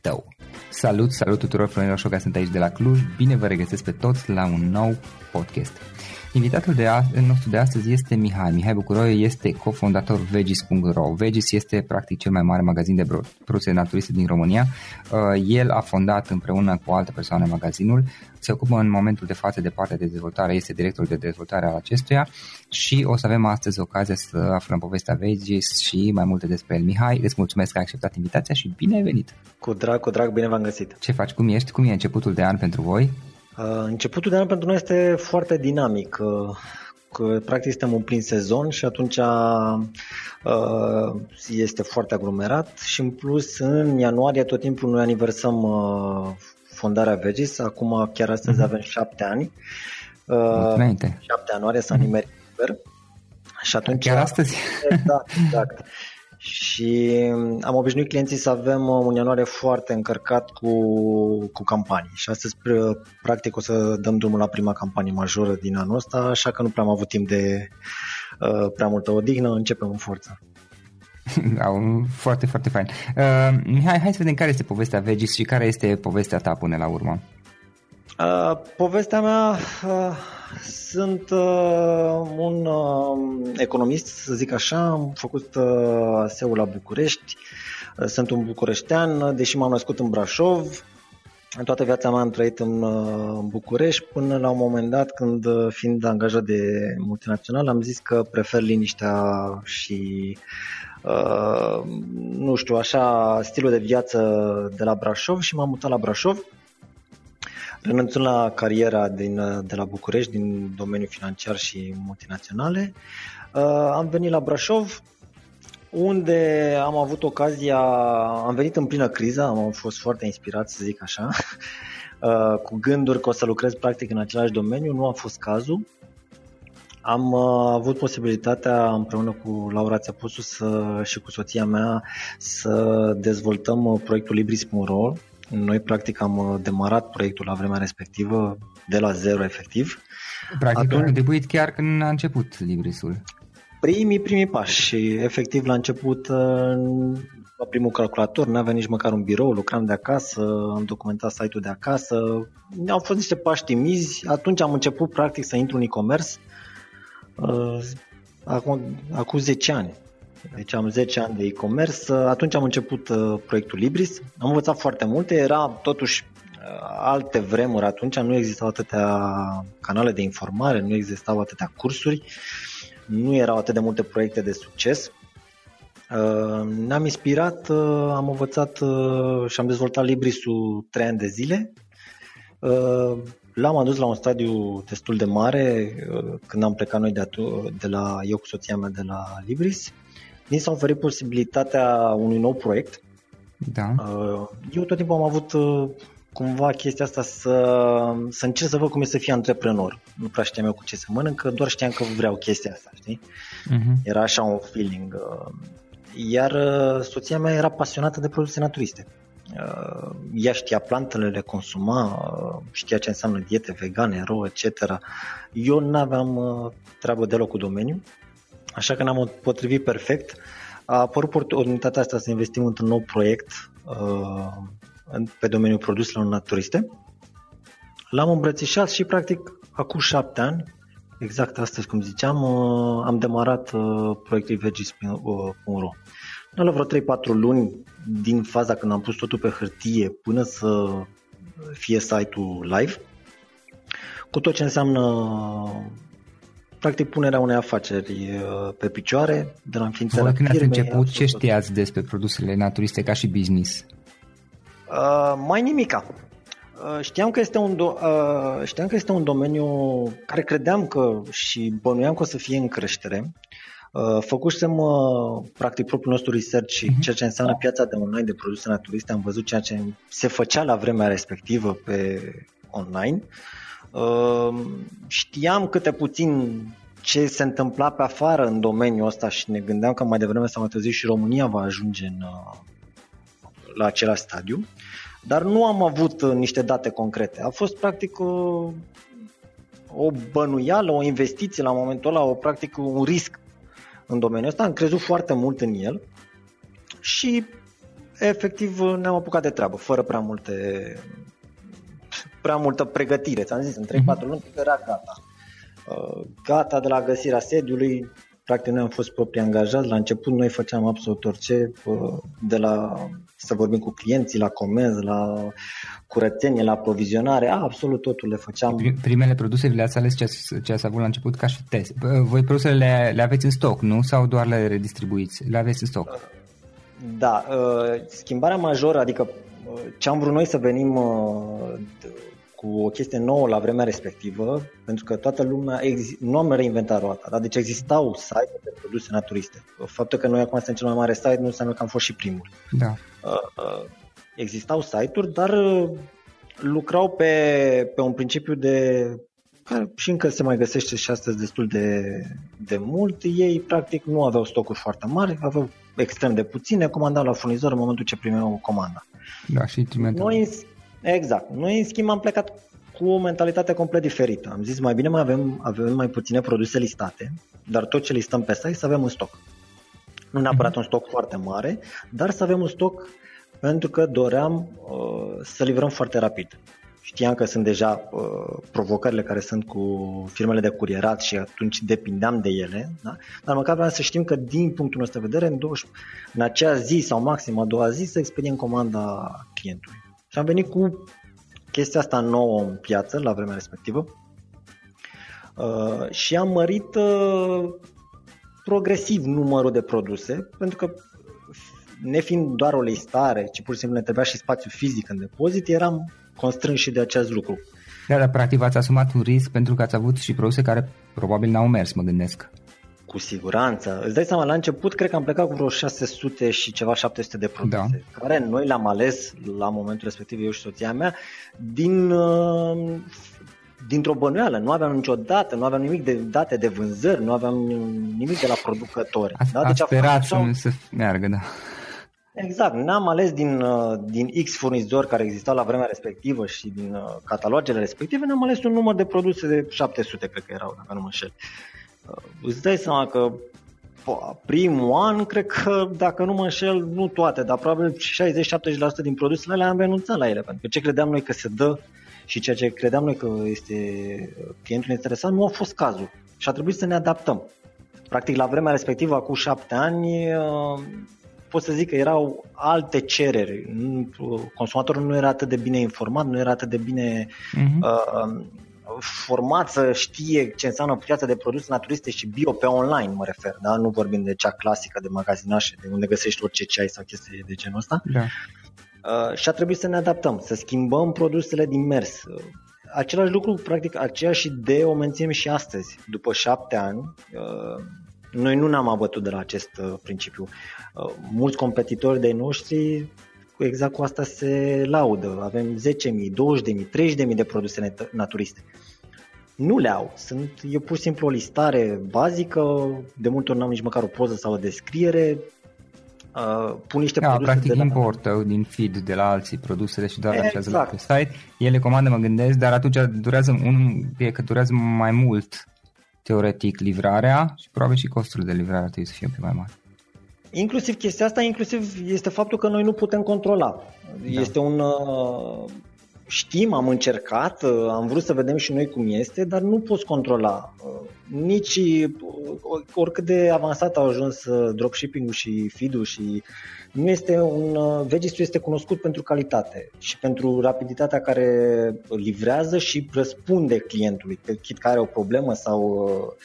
tău. Salut, salut tuturor, Florin Roșoga sunt aici de la Cluj, bine vă regăsesc pe toți la un nou podcast. Invitatul de a, nostru de astăzi este Mihai. Mihai Bucuroi este cofondator Vegis.ro. Vegis este practic cel mai mare magazin de produse naturiste din România. Uh, el a fondat împreună cu alte persoane magazinul, se ocupă în momentul de față de partea de dezvoltare, este directorul de dezvoltare al acestuia și o să avem astăzi ocazia să aflăm povestea Vegis și mai multe despre el. Mihai, îți mulțumesc că ai acceptat invitația și bine ai venit! Cu drag, cu drag, bine v-am găsit! Ce faci? Cum ești? Cum e începutul de an pentru voi? Uh, începutul de an pentru noi este foarte dinamic. Uh, că practic suntem în plin sezon și atunci uh, este foarte aglomerat și în plus în ianuarie tot timpul noi aniversăm fondarea Vegis, acum chiar astăzi mm-hmm. avem șapte ani. Înainte. Șapte ianuarie să animeri Și atunci... Chiar astăzi? Exact, exact și am obișnuit clienții să avem uh, un ianuarie foarte încărcat cu, cu campanii și astăzi practic o să dăm drumul la prima campanie majoră din anul ăsta, așa că nu prea am avut timp de uh, prea multă odihnă, începem în forță. Da, foarte, foarte fain. Uh, hai, hai să vedem care este povestea Vegis și care este povestea ta până la urmă. Uh, povestea mea uh, sunt uh, un uh, economist, să zic așa, am făcut uh, SEU la București, uh, sunt un bucureștean, deși m-am născut în Brașov, în toată viața mea am trăit în uh, București până la un moment dat când, uh, fiind angajat de multinațional, am zis că prefer liniștea și uh, nu știu, așa, stilul de viață de la Brașov și m-am mutat la Brașov. Renunțând la cariera din, uh, de la București, din domeniul financiar și multinaționale, uh, am venit la Brașov, unde am avut ocazia, am venit în plină criză, am fost foarte inspirat să zic așa, uh, cu gânduri că o să lucrez practic în același domeniu, nu a fost cazul. Am uh, avut posibilitatea împreună cu Laura Țepusu să, și cu soția mea să dezvoltăm uh, proiectul Libris.ro. Noi practic am demarat proiectul la vremea respectivă de la zero efectiv. Practic Atunci... a contribuit chiar când a început Librisul primii, primii pași și efectiv la început la primul calculator, nu avea nici măcar un birou, lucram de acasă, am documentat site-ul de acasă, au fost niște pași timizi, atunci am început practic să intru în e-commerce, uh, acum, acum 10 ani. Deci am 10 ani de e-commerce, atunci am început uh, proiectul Libris, am învățat foarte multe, era totuși uh, alte vremuri atunci, nu existau atâtea canale de informare, nu existau atâtea cursuri, nu erau atât de multe proiecte de succes. Uh, ne-am inspirat, uh, am învățat uh, și am dezvoltat Librisul 3 ani de zile. L-am adus la un stadiu destul de mare când am plecat noi de, atu- de la, eu cu soția mea de la Libris. Ni s-a oferit posibilitatea unui nou proiect. Da. Eu tot timpul am avut cumva chestia asta să, să încerc să văd cum e să fie antreprenor. Nu prea știam eu cu ce să mănâncă, doar știam că vreau chestia asta, știi? Uh-huh. Era așa un feeling. Uh, iar uh, soția mea era pasionată de produse naturiste. Uh, ea știa plantele, le consuma, știa ce înseamnă diete vegane, ro, etc. Eu nu aveam treabă deloc cu domeniul, așa că ne-am potrivit perfect. A apărut oportunitatea asta să investim într-un nou proiect pe domeniul produselor naturiste. L-am îmbrățișat și practic acum șapte ani, exact astăzi cum ziceam, uh, am demarat uh, proiectul veggies.ro. La vreo 3-4 luni din faza când am pus totul pe hârtie până să fie site-ul live, cu tot ce înseamnă practic punerea unei afaceri uh, pe picioare, de la înființarea Voi când ați început, ce știați despre produsele naturiste ca și business? Uh, mai nimica. Uh, știam că, este un do- uh, știam că este un domeniu care credeam că și bănuiam că o să fie în creștere. Uh, făcusem uh, practic propriul nostru research și uh-huh. ceea ce înseamnă piața de online de produse naturiste. Am văzut ceea ce se făcea la vremea respectivă pe online. Uh, știam câte puțin ce se întâmpla pe afară în domeniul ăsta și ne gândeam că mai devreme sau mai târziu și România va ajunge în, uh, la același stadiu, dar nu am avut uh, niște date concrete. A fost practic o, uh, o bănuială, o investiție la momentul ăla, o practic un risc în domeniul ăsta. Am crezut foarte mult în el și efectiv ne-am apucat de treabă, fără prea multe prea multă pregătire. Ți-am zis, în 3-4 mhm. luni era gata. Uh, gata de la găsirea sediului, practic noi am fost proprii angajați. La început noi făceam absolut orice, de la să vorbim cu clienții, la comenzi, la curățenie, la aprovizionare, absolut totul le făceam. Primele produse le-ați ales ce, ce ați avut la început ca și test. Voi produsele le, le aveți în stoc, nu? Sau doar le redistribuiți? Le aveți în stoc? Da, uh, schimbarea majoră, adică uh, ce am vrut noi să venim uh, cu o chestie nouă la vremea respectivă, pentru că toată lumea, nu am reinventat roata, da? deci existau site-uri de produse naturiste. Faptul că noi acum suntem cel mai mare site nu înseamnă că am fost și primul. Da. Uh, uh, existau site-uri, dar uh, lucrau pe, pe un principiu de care și încă se mai găsește și astăzi destul de, de mult. Ei practic nu aveau stocuri foarte mari, aveau extrem de puține, comandau la furnizor în momentul ce primeau comanda. Da, și trimeteau. Noi, Exact. Noi, în schimb, am plecat cu o mentalitate complet diferită. Am zis, mai bine mai avem, avem mai puține produse listate, dar tot ce listăm pe site să avem un stoc. Nu neapărat un stoc foarte mare, dar să avem un stoc pentru că doream uh, să livrăm foarte rapid. știam că sunt deja uh, provocările care sunt cu firmele de curierat și atunci depindeam de ele, da? dar măcar vreau să știm că din punctul nostru de vedere, în, 20, în acea zi sau maxim a doua zi, să expediem comanda clientului. Și am venit cu chestia asta nouă în piață la vremea respectivă uh, și am mărit uh, progresiv numărul de produse, pentru că nefiind doar o listare, ci pur și simplu ne trebuia și spațiu fizic în depozit, eram constrâns și de acest lucru. Da, dar practic v-ați asumat un risc pentru că ați avut și produse care probabil n-au mers, mă gândesc. Cu siguranță. Îți dai seama, la început cred că am plecat cu vreo 600 și ceva 700 de produse, da. care noi le-am ales la momentul respectiv, eu și soția mea, din uh, dintr-o bănuială. Nu aveam niciodată, nu aveam nimic de date de vânzări, nu aveam nimic de la producători. A, da? Deci a sperat să, să meargă, da. Exact, n-am ales din, uh, din X furnizori care existau la vremea respectivă și din uh, catalogele respective, ne-am ales un număr de produse de 700, cred că erau, dacă nu mă înșel. Uh, îți dai seama că primul an, cred că, dacă nu mă înșel, nu toate, dar probabil 60-70% din produsele le am renunțat la ele, pentru că ce credeam noi că se dă și ceea ce credeam noi că este clientul interesant nu a fost cazul și a trebuit să ne adaptăm. Practic, la vremea respectivă, acum șapte ani, pot să zic că erau alte cereri. Consumatorul nu era atât de bine informat, nu era atât de bine uh-huh. uh, format să știe ce înseamnă piața de produse naturiste și bio pe online, mă refer, da? nu vorbim de cea clasică de magazinașe, de unde găsești orice ceai sau chestii de genul ăsta. Da. Uh, și a trebuit să ne adaptăm, să schimbăm produsele din mers. Același lucru, practic, aceeași idee o menținem și astăzi, după șapte ani. Uh, noi nu ne-am abătut de la acest uh, principiu. Uh, mulți competitori de noștri exact cu asta se laudă. Avem 10.000, 20.000, 30.000 de produse naturiste. Nu le au. Sunt, e pur și simplu o listare bazică, de multe ori n-am nici măcar o poză sau o descriere, Uh, pun niște da, produse practic de la... importă din feed de la alții produsele și doar exact. așează pe site. Ele comandă, mă gândesc, dar atunci durează, un, e că durează mai mult teoretic livrarea și probabil și costurile de livrare ar trebui să fie un pic mai mari. Inclusiv chestia asta, inclusiv este faptul că noi nu putem controla. Da. Este un... Uh, știm, am încercat, uh, am vrut să vedem și noi cum este, dar nu poți controla. Uh, nici oricât de avansat au ajuns dropshipping-ul și feed-ul și nu este un Vegistul este cunoscut pentru calitate și pentru rapiditatea care livrează și răspunde clientului, chit că are o problemă sau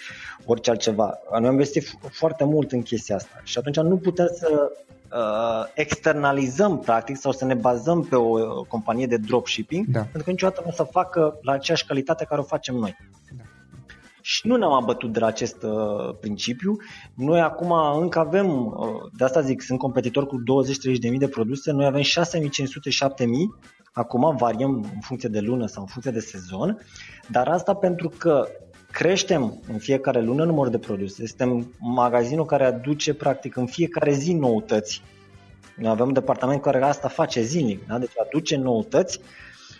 orice altceva. Noi am investit foarte mult în chestia asta și atunci nu putem să uh, externalizăm practic sau să ne bazăm pe o companie de dropshipping da. pentru că niciodată nu o să facă la aceeași calitate care o facem noi. Da. Și nu ne-am abătut de la acest uh, principiu. Noi acum încă avem, uh, de asta zic, sunt competitori cu 20-30 de mii de produse, noi avem 6500-7000, acum variem în funcție de lună sau în funcție de sezon, dar asta pentru că creștem în fiecare lună numărul de produse. Suntem magazinul care aduce practic în fiecare zi noutăți. Noi avem un departament care asta face zilnic, da? deci aduce noutăți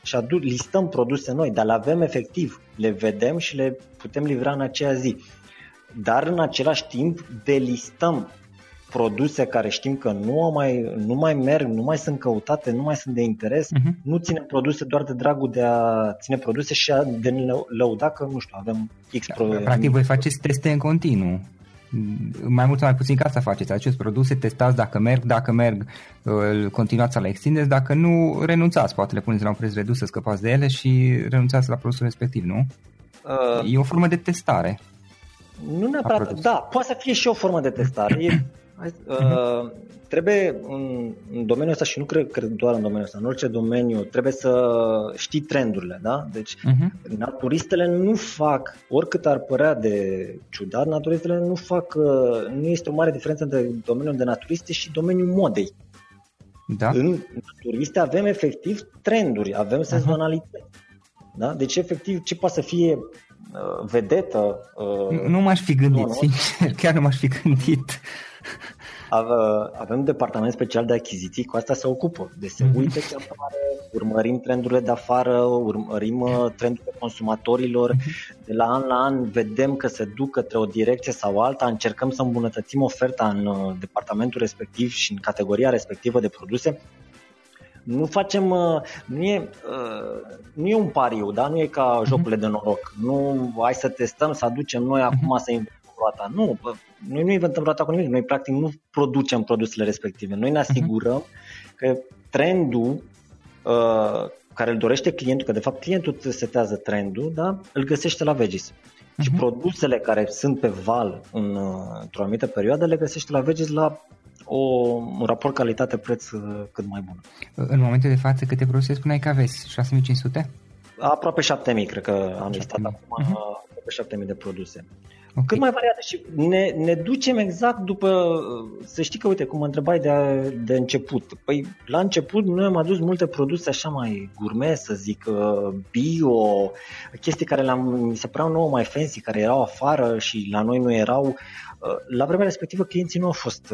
și adu- listăm produse noi, dar le avem efectiv, le vedem și le putem livra în aceea zi. Dar în același timp delistăm produse care știm că nu mai, nu mai merg, nu mai sunt căutate, nu mai sunt de interes, uh-huh. nu ținem produse doar de dragul de a ține produse și a de ne lăuda că, nu știu, avem X da, Practic voi faceți teste în continuu. Mai mult sau mai puțin ca să faceți aceste produse, testați dacă merg, dacă merg, continuați să le extindeți, dacă nu, renunțați, poate le puneți la un preț redus să scăpați de ele și renunțați la produsul respectiv, nu? Uh, e o formă de testare. Nu neapărat, da, poate să fie și o formă de testare. E Uh, trebuie în, în domeniul ăsta și nu cred, cred doar în domeniul ăsta, în orice domeniu trebuie să știi trendurile, da? Deci uh-huh. naturistele nu fac, oricât ar părea de ciudat, naturistele nu fac, uh, nu este o mare diferență între domeniul de naturiste și domeniul modei. Da? În naturiste avem efectiv trenduri, avem uh-huh. sezonalități. Da? Deci efectiv ce poate să fie uh, vedetă... Uh, nu, nu m-aș fi gândit, sincer, chiar nu m-aș fi gândit. Avem un departament special de achiziții, cu asta se ocupă. De se mhm. uită ce apare, urmărim trendurile de afară, urmărim uh, trendurile consumatorilor. Mhm. De la an la an vedem că se duc către o direcție sau alta, încercăm să îmbunătățim oferta în uh, departamentul respectiv și în categoria respectivă de produse. Nu facem, uh, nu e, uh, nu e un pariu, da? nu e ca uh-huh. jocurile de noroc. Nu, hai să testăm, să aducem noi uh-huh. acum să inventăm roata. Nu, noi nu inventăm roata cu nimic, noi practic nu producem produsele respective. Noi ne asigurăm uh-huh. că trendul uh, care îl dorește clientul, că de fapt clientul setează trendul, da? îl găsește la Vegis. Uh-huh. Și produsele care sunt pe val în, uh, într-o anumită perioadă le găsește la Vegis la o, un raport calitate-preț uh, cât mai bun. În momentul de față, câte produse spuneai că aveți? 6500? Aproape 7000, cred că am listat acum, uh-huh. aproape 7000 de produse. Okay. Cât mai variate și ne, ne ducem exact după, să știi că, uite, cum mă întrebai de, de început. Păi, la început noi am adus multe produse așa mai gourmet, să zic, uh, bio, chestii care le-am, mi se păreau nouă mai fancy, care erau afară și la noi nu erau. Uh, la vremea respectivă clienții nu au fost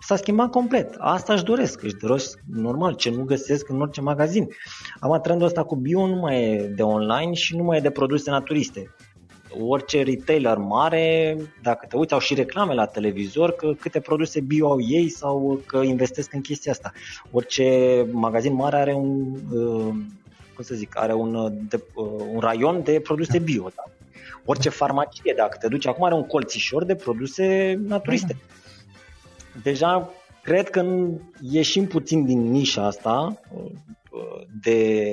s-a schimbat complet. Asta își doresc. Își doresc normal ce nu găsesc în orice magazin. Am trendul ăsta cu bio nu mai e de online și nu mai e de produse naturiste. Orice retailer mare, dacă te uiți, au și reclame la televizor că câte produse bio au ei sau că investesc în chestia asta. Orice magazin mare are un, uh, cum să zic, are un, de, uh, un raion de produse bio. Da? Orice farmacie, dacă te duci acum, are un colțișor de produse naturiste. Da deja cred că ieșim puțin din nișa asta de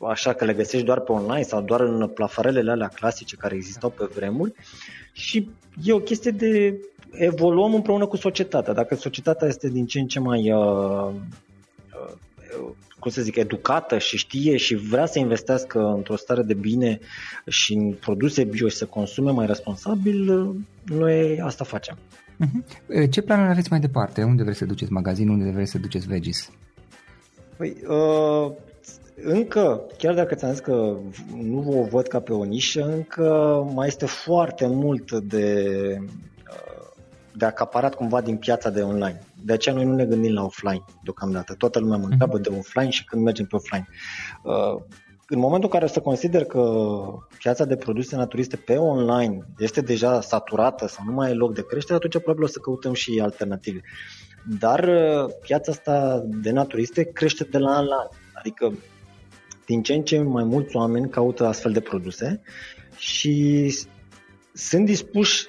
așa că le găsești doar pe online sau doar în plafarelele alea clasice care existau pe vremuri și e o chestie de evoluăm împreună cu societatea. Dacă societatea este din ce în ce mai uh, uh, cum să zic, educată și știe și vrea să investească într-o stare de bine și în produse bio și să consume mai responsabil, noi asta facem. Uh-huh. Ce planuri aveți mai departe? Unde vreți să duceți magazinul? Unde vreți să duceți Vegis? Păi, uh, încă, chiar dacă ți-am zis că nu o văd ca pe o nișă, încă mai este foarte mult de, uh, de acaparat cumva din piața de online. De aceea noi nu ne gândim la offline deocamdată. Toată lumea mă întreabă uh-huh. de offline și când mergem pe offline. Uh, în momentul în care să consider că piața de produse naturiste pe online este deja saturată sau nu mai e loc de creștere, atunci probabil o să căutăm și alternative. Dar uh, piața asta de naturiste crește de la an la an. Adică din ce în ce mai mulți oameni caută astfel de produse și sunt dispuși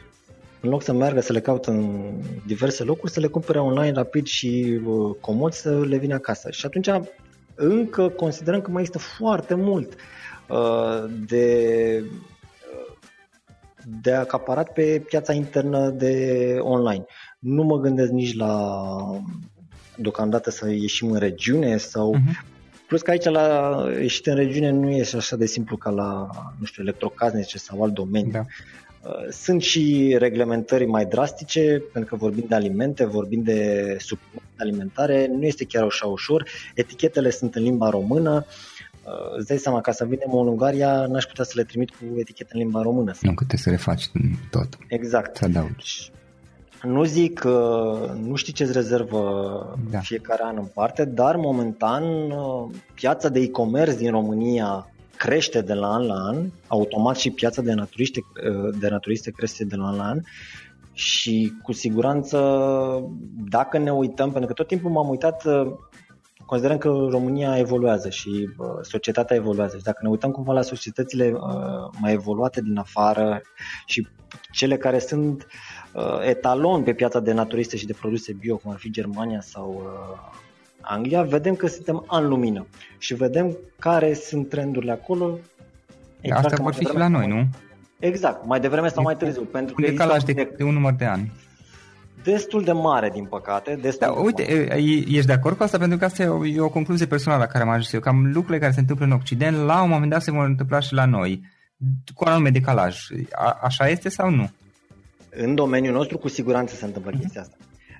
în loc să meargă să le caute în diverse locuri, să le cumpere online rapid și uh, comod să le vină acasă. Și atunci încă considerăm că mai este foarte mult uh, de, uh, de acaparat pe piața internă de online. Nu mă gândesc nici la deocamdată să ieșim în regiune sau uh-huh. Plus că aici la ieșit în regiune nu este așa de simplu ca la, nu știu, electrocasnice sau alt domeniu. Da. Uh, sunt și reglementări mai drastice, pentru că vorbim de alimente, vorbim de suplimente alimentare, nu este chiar așa ușor. Etichetele sunt în limba română, uh, îți dai seama, ca să vinem în Ungaria, n-aș putea să le trimit cu etichete în limba română. Nu, că trebuie să le faci tot. Exact. Să adaugi. Nu zic că nu știi ce-ți rezervă da. fiecare an în parte, dar momentan uh, piața de e-commerce din România crește de la an la an, automat și piața de naturiste, de naturiste crește de la an la an și cu siguranță dacă ne uităm, pentru că tot timpul m-am uitat, considerăm că România evoluează și societatea evoluează și dacă ne uităm cumva la societățile mai evoluate din afară și cele care sunt etalon pe piața de naturiste și de produse bio, cum ar fi Germania sau Anglia, vedem că suntem în lumină și vedem care sunt trendurile acolo. Exact Asta vor fi și la noi, nu? Exact, mai devreme sau mai târziu. Pentru un decalaj de, de un număr de ani. Destul de mare, din păcate. Destul da, de uite, mare. ești de acord cu asta? Pentru că asta e o, e o concluzie personală la care am ajuns eu. Cam lucrurile care se întâmplă în Occident, la un moment dat se vor întâmpla și la noi. Cu un anume decalaj. A, așa este sau nu? În domeniul nostru, cu siguranță se întâmplă uh-huh. chestia asta.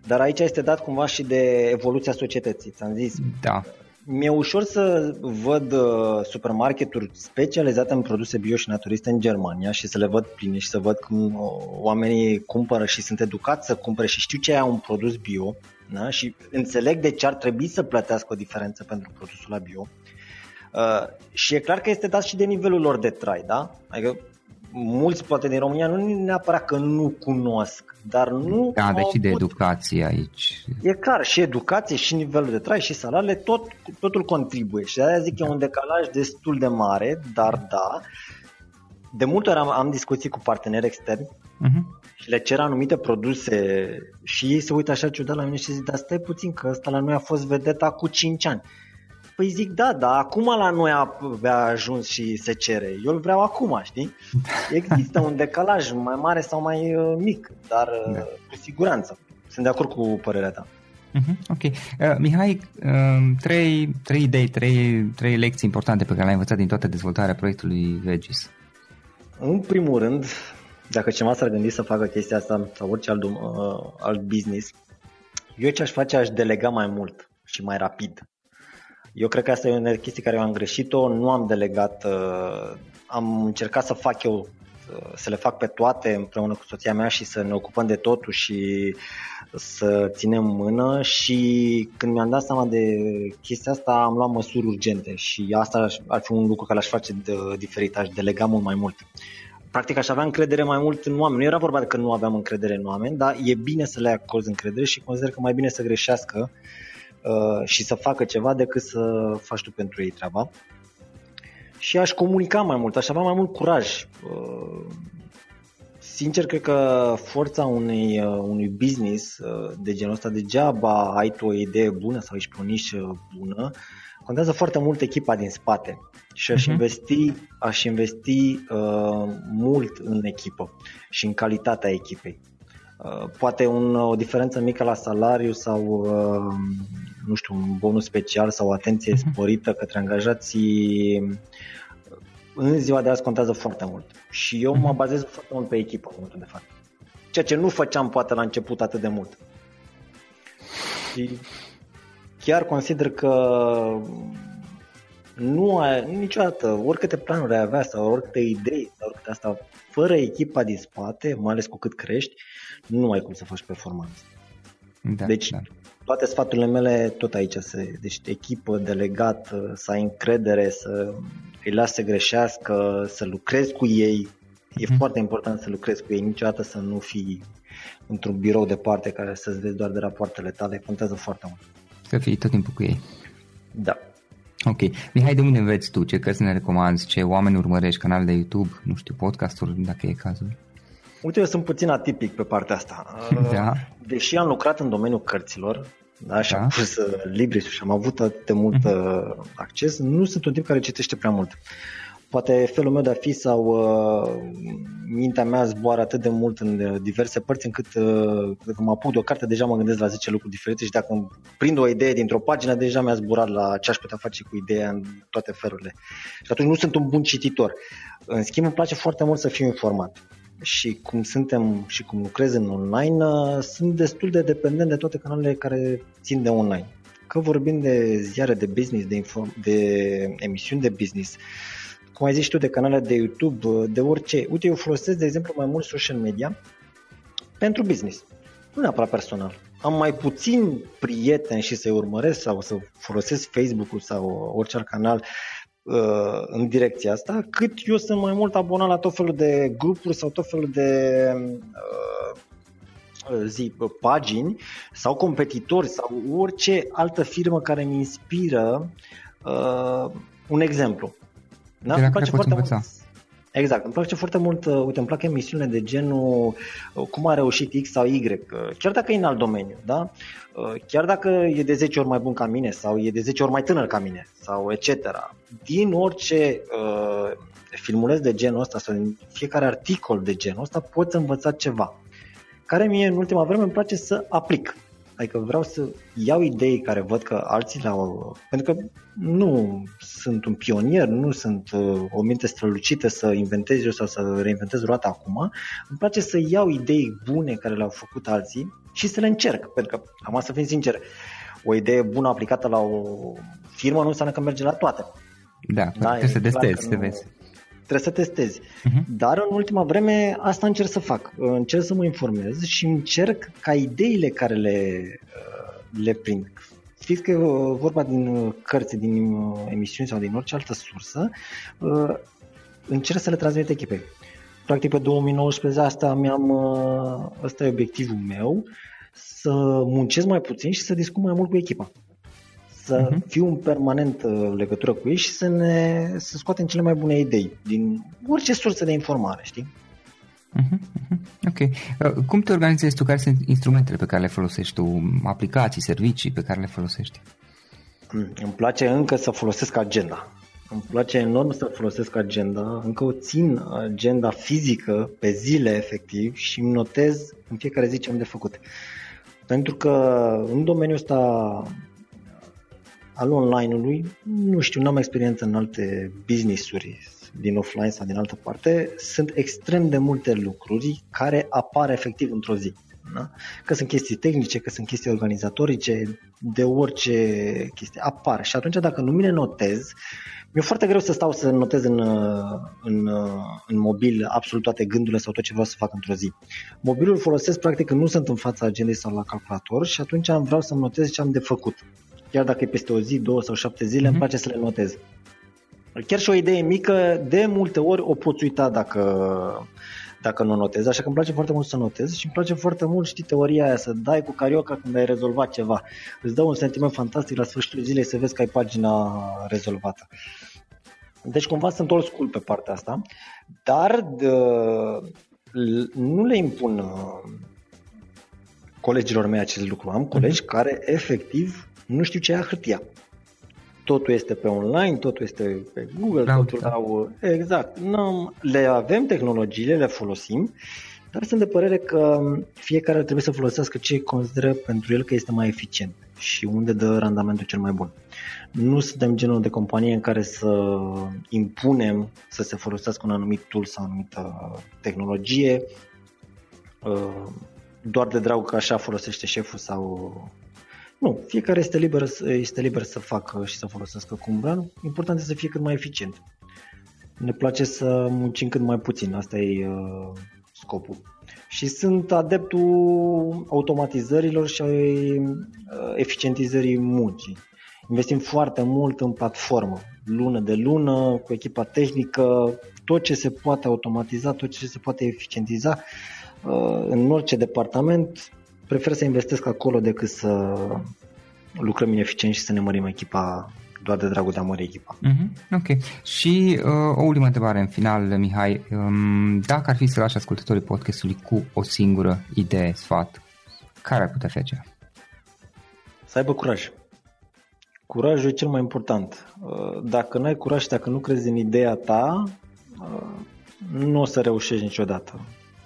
Dar aici este dat cumva și de evoluția societății. Ți-am zis, da. mi-e ușor să văd uh, supermarketuri specializate în produse bio și naturiste în Germania și să le văd pline și să văd cum uh, oamenii cumpără și sunt educați să cumpere și știu ce e un produs bio da? și înțeleg de ce ar trebui să plătească o diferență pentru produsul la bio. Uh, și e clar că este dat și de nivelul lor de trai, da? Adică mulți poate din România nu neapărat că nu cunosc, dar nu Da, deci și de educație aici. E clar, și educație, și nivelul de trai, și salariile, tot, totul contribuie. Și de-aia zic că e un decalaj destul de mare, dar da, de multe ori am, am discuții cu parteneri externi uh-huh. și le cer anumite produse și ei se uită așa ciudat la mine și zic, dar stai puțin că ăsta la noi a fost vedeta cu 5 ani. Păi zic, da, da, acum la noi a, a ajuns și se cere. Eu îl vreau acum, știi? Există un decalaj mai mare sau mai uh, mic, dar uh, da. cu siguranță. Sunt de acord cu părerea ta. Uh-huh, ok. Uh, Mihai, uh, trei, trei idei, trei, trei lecții importante pe care le-ai învățat din toată dezvoltarea proiectului Vegis. În primul rând, dacă cineva s-ar gândi să facă chestia asta sau orice alt, uh, alt business, eu ce aș face, aș delega mai mult și mai rapid. Eu cred că asta e o chestie care eu am greșit-o, nu am delegat, uh, am încercat să fac eu, uh, să le fac pe toate împreună cu soția mea și să ne ocupăm de totul și să ținem mână și când mi-am dat seama de chestia asta am luat măsuri urgente și asta ar fi un lucru care l-aș face de diferit, aș delega mult mai mult. Practic aș avea încredere mai mult în oameni. Nu era vorba de că nu aveam încredere în oameni, dar e bine să le acorzi încredere și consider că mai bine să greșească Uh, și să facă ceva decât să faci tu pentru ei treaba. Și aș comunica mai mult, aș avea mai mult curaj. Uh, sincer, cred că forța unui, uh, unui business de genul ăsta, degeaba ai tu o idee bună sau ești pe o nișă bună, contează foarte mult echipa din spate și aș uh-huh. investi, aș investi uh, mult în echipă și în calitatea echipei. Uh, poate un, o diferență mică la salariu sau uh, nu știu, un bonus special sau o atenție mhm. sporită către angajații în ziua de azi contează foarte mult. Și eu mă mhm. bazez foarte mult pe echipă în momentul de fapt. Ceea ce nu făceam poate la început atât de mult. Și chiar consider că nu ai niciodată, oricâte planuri ai avea sau oricâte idei sau oricâte asta, fără echipa din spate, mai ales cu cât crești, nu ai cum să faci performanță. Da, deci da. toate sfaturile mele tot aici se, deci echipă, delegat, să ai încredere, să îi lase să greșească, să lucrezi cu ei. E mm-hmm. foarte important să lucrezi cu ei, niciodată să nu fii într-un birou departe care să-ți vezi doar de rapoartele tale, contează foarte mult. Să fii tot timpul cu ei. Da. Ok. Mihai, de unde înveți tu? Ce cărți ne recomanzi? Ce oameni urmărești? Canal de YouTube? Nu știu, podcasturi, dacă e cazul? Uite, eu sunt puțin atipic pe partea asta. Da. Deși am lucrat în domeniul cărților, da, și da. am pus uh, libriț și am avut atât de mult uh-huh. acces, nu sunt un tip care citește prea mult. Poate felul meu de a fi sau uh, mintea mea zboară atât de mult în uh, diverse părți încât uh, când mă apuc de o carte deja mă gândesc la 10 lucruri diferite și dacă prind o idee dintr-o pagină deja mi-a zburat la ce aș putea face cu ideea în toate felurile. Și atunci nu sunt un bun cititor. În schimb îmi place foarte mult să fiu informat și cum suntem și cum lucrez în online, uh, sunt destul de dependent de toate canalele care țin de online. Că vorbim de ziare de business, de, inform- de emisiuni de business, cum ai zis tu, de canale de YouTube, uh, de orice. Uite, eu folosesc, de exemplu, mai mult social media pentru business, nu neapărat personal. Am mai puțin prieteni și să-i urmăresc sau să folosesc Facebook-ul sau orice alt canal uh, în direcția asta, cât eu sunt mai mult abonat la tot felul de grupuri sau tot felul de uh, zi, pagini sau competitori sau orice altă firmă care mi inspiră uh, un exemplu. Da? Îmi place foarte mult. Exact, îmi place foarte mult, uh, uite, îmi plac emisiunile de genul uh, cum a reușit X sau Y, uh, chiar dacă e în alt domeniu, da? Chiar dacă e de 10 ori mai bun ca mine sau e de 10 ori mai tânăr ca mine sau etc. Din orice uh, filmuleț de genul ăsta sau din fiecare articol de genul ăsta poți învăța ceva care mie în ultima vreme îmi place să aplic. Adică vreau să iau idei care văd că alții le-au... Pentru că nu sunt un pionier, nu sunt uh, o minte strălucită să inventez eu sau să reinventez roata acum. Îmi place să iau idei bune care le-au făcut alții și să le încerc. Pentru că, am să fim sincer, o idee bună aplicată la o firmă nu înseamnă că merge la toate. Da, da trebuie să testezi, să vezi. Trebuie să testezi. Uh-huh. Dar în ultima vreme asta încerc să fac. Încerc să mă informez și încerc ca ideile care le, le prind. Știți că vorba din cărți, din emisiuni sau din orice altă sursă, încerc să le transmit echipei. Practic pe 2019 asta mi-am, asta e obiectivul meu, să muncesc mai puțin și să discut mai mult cu echipa să uh-huh. fiu în permanent uh, legătură cu ei și să ne să scoatem cele mai bune idei din orice sursă de informare, știi? Uh-huh, uh-huh. Ok. Uh, cum te organizezi tu? Care sunt instrumentele pe care le folosești tu? Aplicații, servicii pe care le folosești? Mm, îmi place încă să folosesc agenda. Îmi place enorm să folosesc agenda. Încă o țin agenda fizică pe zile efectiv și îmi notez în fiecare zi ce am de făcut. Pentru că în domeniul ăsta al online-ului, nu știu, n-am experiență în alte business-uri din offline sau din altă parte, sunt extrem de multe lucruri care apar efectiv într-o zi. Da? Că sunt chestii tehnice, că sunt chestii organizatorice, de orice chestie apar. Și atunci dacă nu mi le notez, mi-e foarte greu să stau să notez în, în, în mobil absolut toate gândurile sau tot ce vreau să fac într-o zi. Mobilul folosesc practic când nu sunt în fața agendei sau la calculator și atunci vreau să-mi notez ce am de făcut chiar dacă e peste o zi, două sau șapte zile, mm-hmm. îmi mhm. place să le notez. Chiar și o idee mică, de multe ori o poți uita dacă, dacă nu notezi, așa că îmi place foarte mult să notez și îmi place foarte mult, știi, teoria aia, să dai cu carioca când ai rezolvat ceva. Îți dă un sentiment fantastic la sfârșitul zilei să vezi că ai pagina rezolvată. Deci cumva sunt old school pe partea asta, dar de, nu le impun uh, colegilor mei acest lucru. Am colegi mm-hmm. care efectiv nu știu ce e hârtia. Totul este pe online, totul este pe Google, Cloud, totul da. au... Exact. Nu, le avem tehnologiile, le folosim, dar sunt de părere că fiecare trebuie să folosească ce consideră pentru el că este mai eficient și unde dă randamentul cel mai bun. Nu suntem genul de companie în care să impunem să se folosească un anumit tool sau o anumită tehnologie uh, doar de drag că așa folosește șeful sau nu, fiecare este liber, este liber să facă și să folosească cum vrea. Important este să fie cât mai eficient. Ne place să muncim cât mai puțin, asta e uh, scopul. Și sunt adeptul automatizărilor și uh, eficientizării muncii. Investim foarte mult în platformă, lună de lună, cu echipa tehnică, tot ce se poate automatiza, tot ce se poate eficientiza uh, în orice departament prefer să investesc acolo decât să lucrăm ineficient și să ne mărim echipa doar de dragul de a mări echipa. Mm-hmm, ok. Și uh, o ultimă întrebare în final, Mihai. Um, dacă ar fi să lași ascultătorii podcastului cu o singură idee, sfat, care ar putea fi aceea? Să aibă curaj. Curajul e cel mai important. Uh, dacă nu ai curaj și dacă nu crezi în ideea ta, uh, nu o să reușești niciodată.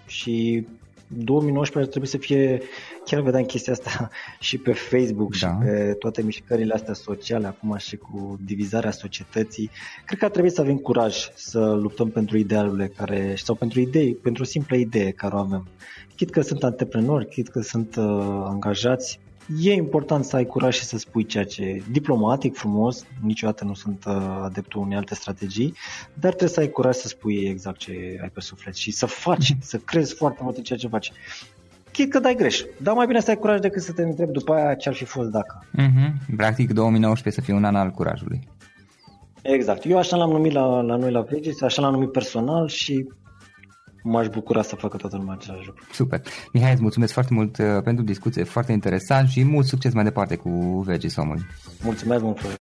Și 2019 trebuie să fie, chiar vedeam chestia asta și pe Facebook da. și pe toate mișcările astea sociale acum și cu divizarea societății. Cred că ar trebui să avem curaj să luptăm pentru idealurile care, sau pentru idei, pentru o simplă idee care o avem. Chit că sunt antreprenori, chit că sunt uh, angajați, e important să ai curaj și să spui ceea ce diplomatic, frumos, niciodată nu sunt uh, adeptul unei alte strategii, dar trebuie să ai curaj să spui exact ce ai pe suflet și să faci, mhm. să crezi foarte mult în ceea ce faci. Chit că dai greș, dar mai bine să ai curaj decât să te întrebi după aia ce ar fi fost dacă. Mm-hmm. Practic 2019 să fie un an al curajului. Exact. Eu așa l-am numit la, la noi la Vegis, așa l-am numit personal și m-aș bucura să facă toată lumea același lucru. Super. Mihai, îți mulțumesc foarte mult uh, pentru discuție, foarte interesant și mult succes mai departe cu Veggie Somul. Mulțumesc mult, Florin.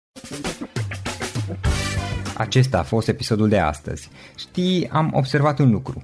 Acesta a fost episodul de astăzi. Știi, am observat un lucru.